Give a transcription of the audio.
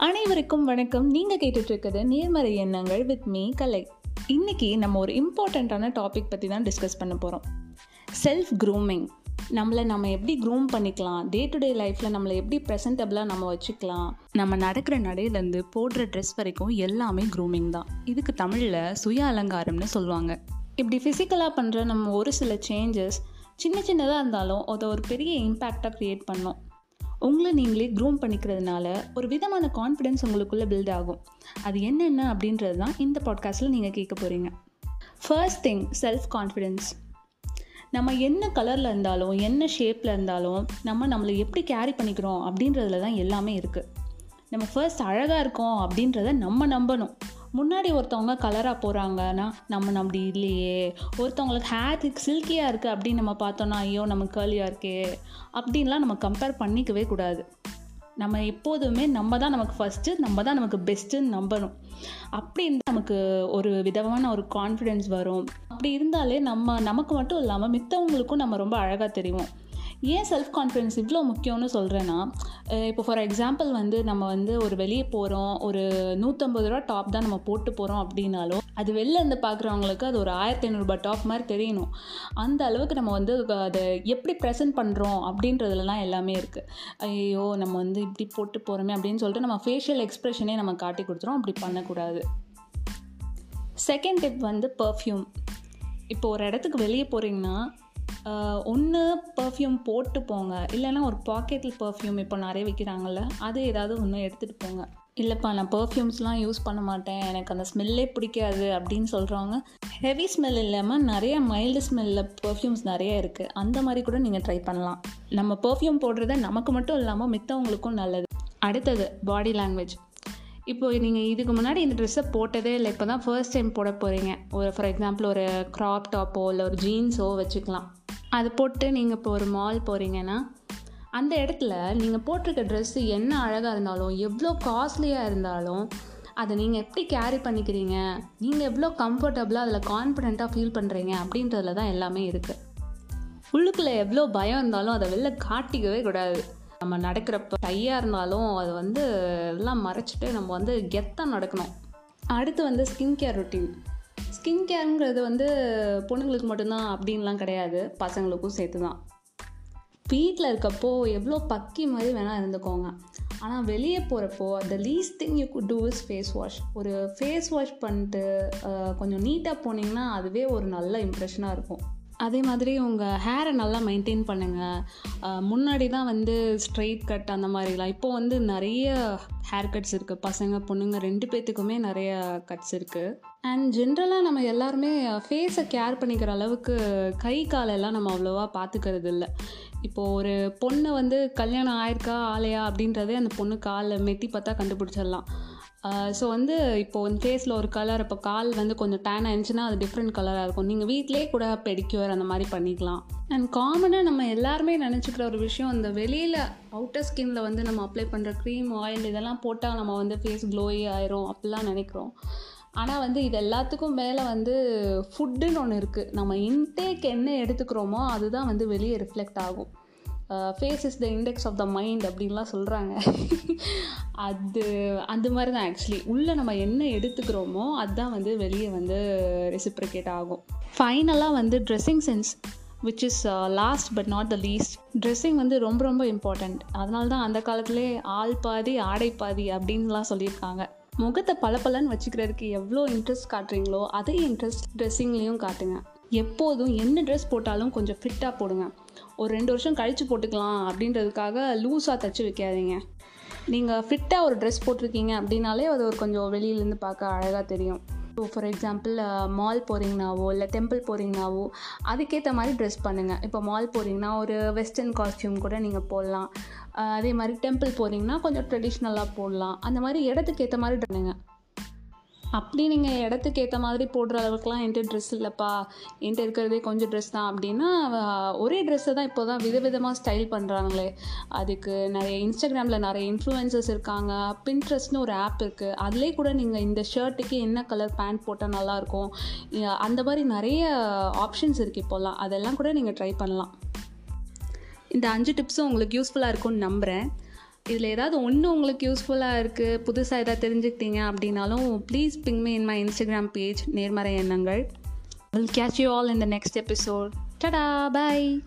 அனைவருக்கும் வணக்கம். நீங்கள் கேட்டுட்ருக்கிறது நேர்மறை எண்ணங்கள் வித் மீ கலை. இன்றைக்கி நம்ம ஒரு இம்பார்ட்டண்ட்டான டாபிக் பற்றி தான் டிஸ்கஸ் பண்ண போகிறோம் செல்ஃப் க்ரூமிங் நம்மளை நம்ம எப்படி க்ரூம் பண்ணிக்கலாம்? டே டு டே லைஃப்பில் நம்மளை எப்படி ப்ரெசன்டபிளாக நம்ம வச்சுக்கலாம்? நம்ம நடக்கிற நடையிலேருந்து போடுற ட்ரெஸ் வரைக்கும் எல்லாமே க்ரூமிங் தான். இதுக்கு தமிழில் சுய அலங்காரம்னு சொல்லுவாங்க. இப்படி ஃபிசிக்கலாக பண்ணுற நம்ம ஒரு சில சேஞ்சஸ் சின்ன சின்னதாக இருந்தாலும் அதை ஒரு பெரிய இம்பேக்டாக க்ரியேட் பண்ணோம். உங்களை நீங்களே க்ரூம் பண்ணிக்கிறதுனால ஒரு விதமான கான்ஃபிடென்ஸ் உங்களுக்குள்ளே பில்ட் ஆகும். அது என்னென்ன அப்படின்றது தான் இந்த பாட்காஸ்ட்டில் நீங்கள் கேட்க போகிறீங்க ஃபர்ஸ்ட் திங் செல்ஃப் கான்ஃபிடென்ஸ் நம்ம என்ன கலரில் இருந்தாலும் என்ன ஷேப்பில் இருந்தாலும் நம்ம நம்மளை எப்படி கேரி பண்ணிக்கிறோம் அப்படின்றதுல தான் எல்லாமே இருக்குது நம்ம ஃபர்ஸ்ட் அழகாக இருக்கோம் அப்படின்றத நம்ம நம்பணும். முன்னாடி ஒருத்தவங்க கலராக போகிறாங்கன்னா நம்ம அப்படி இல்லையே. ஒருத்தவங்களுக்கு ஹேர் சில்கியாக இருக்குது அப்படின்னு நம்ம பார்த்தோன்னா ஐயோ நம்ம கேர்லியாக இருக்கே. அப்படின்லாம் நம்ம கம்பேர் பண்ணிக்கவே கூடாது. நம்ம எப்போதுமே நம்ம தான் நமக்கு ஃபஸ்ட்டு நம்ம தான் நமக்கு பெஸ்ட்டுன்னு நம்பணும். அப்படி இருந்தால் நமக்கு ஒரு விதமான ஒரு கான்ஃபிடென்ஸ் வரும். அப்படி இருந்தாலே நம்ம நமக்கு மட்டும் இல்லாமல் மித்தவங்களுக்கும் நம்ம ரொம்ப அழகாக தெரியும் ஏன் செல்ஃப் கான்ஃபிடென்ஸ் இவ்வளோ முக்கியம்னு சொல்கிறேன்னா இப்போ ஃபார் எக்ஸாம்பிள் வந்து நம்ம வந்து ஒரு வெளியே போகிறோம் ஒரு நூற்றம்பது ரூபா டாப் தான் நம்ம போட்டு போகிறோம் அப்படின்னாலும் அது வெளில இருந்து பார்க்குறவங்களுக்கு அது ஒரு ஆயிரத்தி ஐநூறுரூபா டாப் மாதிரி தெரியணும். அந்த அளவுக்கு நம்ம வந்து அதை எப்படி ப்ரெசென்ட் பண்ணுறோம் அப்படின்றதுலலாம் எல்லாமே இருக்குது ஐயோ நம்ம வந்து இப்படி போட்டு போகிறோமே அப்படின்னு சொல்லிட்டு நம்ம ஃபேஷியல் எக்ஸ்ப்ரெஷனே நம்ம காட்டி கொடுத்துரும். அப்படி பண்ணக்கூடாது. செகண்ட் டிப் வந்து பர்ஃப்யூம் இப்போ ஒரு இடத்துக்கு வெளியே போகிறீங்கன்னா ஒன்று பர்ஃப்யூம் போட்டு போங்க. இல்லைன்னா ஒரு பாக்கெட்டில் பர்ஃப்யூம் இப்போ நிறைய விற்கிறாங்கல்ல அது ஏதாவது ஒன்று எடுத்துகிட்டு போங்க. இல்லைப்பா நான் பர்ஃப்யூம்ஸ்லாம் யூஸ் பண்ண மாட்டேன். எனக்கு அந்த ஸ்மெல்லே பிடிக்காது அப்படின்னு சொல்கிறவங்க ஹெவி ஸ்மெல் இல்லாமல் நிறைய மைல்டு ஸ்மெல்லில் பர்ஃப்யூம்ஸ் நிறைய இருக்குது அந்த மாதிரி கூட நீங்கள் ட்ரை பண்ணலாம். நம்ம பர்ஃப்யூம் போடுறத நமக்கு மட்டும் இல்லாமல் மித்தவங்களுக்கும் நல்லது. அடுத்தது பாடி லாங்குவேஜ் இப்போ நீங்கள் இதுக்கு முன்னாடி இந்த ட்ரெஸ்ஸை போட்டதே இல்லை இப்போ தான் ஃபர்ஸ்ட் டைம் போட போகிறீங்க ஒரு ஃபார் எக்ஸாம்பிள் ஒரு க்ராப் டாப்போ இல்லை ஒரு ஜீன்ஸோ வச்சுக்கலாம். அது போட்டு நீங்கள் இப்போ ஒரு மால் போகிறீங்கன்னா அந்த இடத்துல நீங்கள் போட்டிருக்க ட்ரெஸ்ஸு என்ன அழகாக இருந்தாலும் எவ்வளோ காஸ்ட்லியாக இருந்தாலும் அதை நீங்கள் எப்படி கேரி பண்ணிக்கிறீங்க? நீங்கள் எவ்வளோ கம்ஃபர்டபுளாக அதில் கான்ஃபிடெண்ட்டாக ஃபீல் பண்ணுறீங்க அப்படின்றதுல தான் எல்லாமே இருக்குது உள்ளுக்குள்ளே எவ்வளோ பயம் இருந்தாலும் அதை வெளில காட்டிக்கவே கூடாது. நம்ம நடக்கிறப்ப டையாக இருந்தாலும் அதை வந்து எல்லாம் மறைச்சிட்டு நம்ம வந்து கெத்தாக நடக்கணும். அடுத்து வந்து ஸ்கின் கேர் ரொட்டீன் ஸ்கின் கேருங்கிறது வந்து பொண்ணுங்களுக்கு மட்டும்தான் அப்படின்லாம் கிடையாது. பசங்களுக்கும் சேர்த்து தான் வீட்டில் இருக்கப்போ எவ்வளோ பக்கி மாதிரி வேணால் இருந்துக்கோங்க. ஆனால் வெளியே போகிறப்போ the least thing you could do is face wash ஒரு ஃபேஸ் வாஷ் பண்ணிட்டு கொஞ்சம் நீட்டாக போனீங்கன்னா அதுவே ஒரு நல்ல இம்ப்ரெஷனாக இருக்கும். அதே மாதிரி உங்கள் ஹேரை நல்லா மெயின்டைன் பண்ணுங்கள் முன்னாடி தான் வந்து ஸ்ட்ரெயிட் கட் அந்த மாதிரிலாம். இப்போ வந்து நிறைய ஹேர் கட்ஸ் இருக்குது பசங்க பொண்ணுங்க ரெண்டு பேர்த்துக்குமே நிறைய கட்ஸ் இருக்குது அண்ட் ஜென்ரலாக நம்ம எல்லாருமே ஃபேஸை கேர் பண்ணிக்கிற அளவுக்கு கை காலெல்லாம் நம்ம அவ்வளோவா பார்த்துக்கிறது இல்லை. இப்போது ஒரு பொண்ணு வந்து கல்யாணம் ஆயிருக்கா ஆலையா அப்படின்றதே அந்த பொண்ணு காலை மெத்தி பார்த்தா கண்டுபிடிச்சிடலாம். ஸோ வந்து இப்போ வந்து ஃபேஸில் ஒரு கலர் இப்போ கால் வந்து கொஞ்சம் டேன் ஆயிடுச்சுன்னா அது டிஃப்ரெண்ட் கலராக இருக்கும். நீங்கள் வீட்டிலே கூட பெடிக்யூர் அந்த மாதிரி பண்ணிக்கலாம். அண்ட் காமனாக நம்ம எல்லாருமே நினச்சிக்கிற ஒரு விஷயம் இந்த வெளியில் அவுட்டர் ஸ்கின்ல வந்து நம்ம அப்ளை பண்ணுற க்ரீம் ஆயில் இதெல்லாம் போட்டால் நம்ம வந்து ஃபேஸ் க்ளோயி ஆயிரும் அப்படிலாம் நினைக்கிறோம். ஆனால் வந்து இது எல்லாத்துக்கும் மேலே வந்து ஃபுட்டுன்னு ஒன்று இருக்குது நம்ம இன்டேக் என்ன எடுத்துக்கிறோமோ அதுதான் வந்து வெளியே ரிஃப்ளெக்ட் ஆகும். Face is the index of the mind அப்படின்லாம் சொல்கிறாங்க அது அந்த மாதிரி தான் ஆக்சுவலி உள்ளே நம்ம என்ன எடுத்துக்கிறோமோ அதுதான் வந்து வெளியே வந்து ரெசிப்ரிகேட் ஆகும். ஃபைனலாக வந்து dressing sense which is last but not the least dressing வந்து ரொம்ப ரொம்ப இம்பார்ட்டண்ட் அதனால தான் அந்த காலத்துலேயே ஆள் பாதி ஆடை பாதி அப்படின்லாம் சொல்லியிருக்காங்க. முகத்தை பளபளன்னு வச்சுக்கிறதுக்கு எவ்வளோ இன்ட்ரெஸ்ட் காட்டுறீங்களோ அதே இன்ட்ரெஸ்ட் ட்ரெஸ்ஸிங்லேயும் காட்டுங்க. எப்போதும் என்ன ட்ரெஸ் போட்டாலும் கொஞ்சம் ஃபிட்டாக போடுங்க. ஒரு ரெண்டு வருஷம் கழித்து போட்டுக்கலாம் அப்படின்றதுக்காக லூஸாக தைச்சி வைக்காதீங்க. நீங்கள் ஃபிட்டாக ஒரு ட்ரெஸ் போட்டிருக்கீங்க அப்படின்னாலே அது ஒரு கொஞ்சம் வெளியிலேருந்து பார்க்க அழகாக தெரியும். இப்போ ஃபார் எக்ஸாம்பிள் மால் போகிறீங்கனாவோ இல்லை டெம்பிள் போகிறீங்கனாவோ அதுக்கேற்ற மாதிரி ட்ரெஸ் பண்ணுங்கள் இப்போ மால் போகிறீங்கன்னா ஒரு வெஸ்டர்ன் காஸ்டியூம் கூட நீங்கள் போடலாம். அதே மாதிரி டெம்பிள் போகிறீங்கன்னா கொஞ்சம் ட்ரெடிஷ்னலாக போடலாம். அந்த மாதிரி இடத்துக்கு ஏற்ற மாதிரி பண்ணுங்கள் அப்படி நீங்கள் இடத்துக்கு ஏற்ற மாதிரி போடுற அளவுக்குலாம் என்கிட்ட ட்ரெஸ் இல்லைப்பா. என்கிட்ட இருக்கிறதே கொஞ்சம் ட்ரெஸ் தான் அப்படின்னா ஒரே ட்ரெஸ்ஸை தான் இப்போ தான் விதவிதமாக ஸ்டைல் பண்ணுறாங்களே அதுக்கு நிறைய இன்ஸ்டாகிராமில் நிறைய இன்ஃப்ளூயன்சர்ஸ் இருக்காங்க. பின்ட்ரெஸ்ட்னு ஒரு ஆப் இருக்குது அதிலே கூட நீங்கள் இந்த ஷர்ட்டுக்கு என்ன கலர் பேண்ட் போட்டால் நல்லாயிருக்கும். அந்த மாதிரி நிறைய ஆப்ஷன்ஸ் இருக்குது இப்போல்லாம் அதெல்லாம் கூட நீங்கள் ட்ரை பண்ணலாம். இந்த அஞ்சு டிப்ஸும் உங்களுக்கு யூஸ்ஃபுல்லாக இருக்கும்னு நம்புகிறேன் இதில் ஏதாவது ஒன்று உங்களுக்கு யூஸ்ஃபுல்லாக இருக்குது புதுசாக ஏதாவது தெரிஞ்சுக்கிட்டீங்க அப்படின்னாலும் please ping me in my Instagram page நேர்மறை எண்ணங்கள். Will catch you all in the next episode tata bye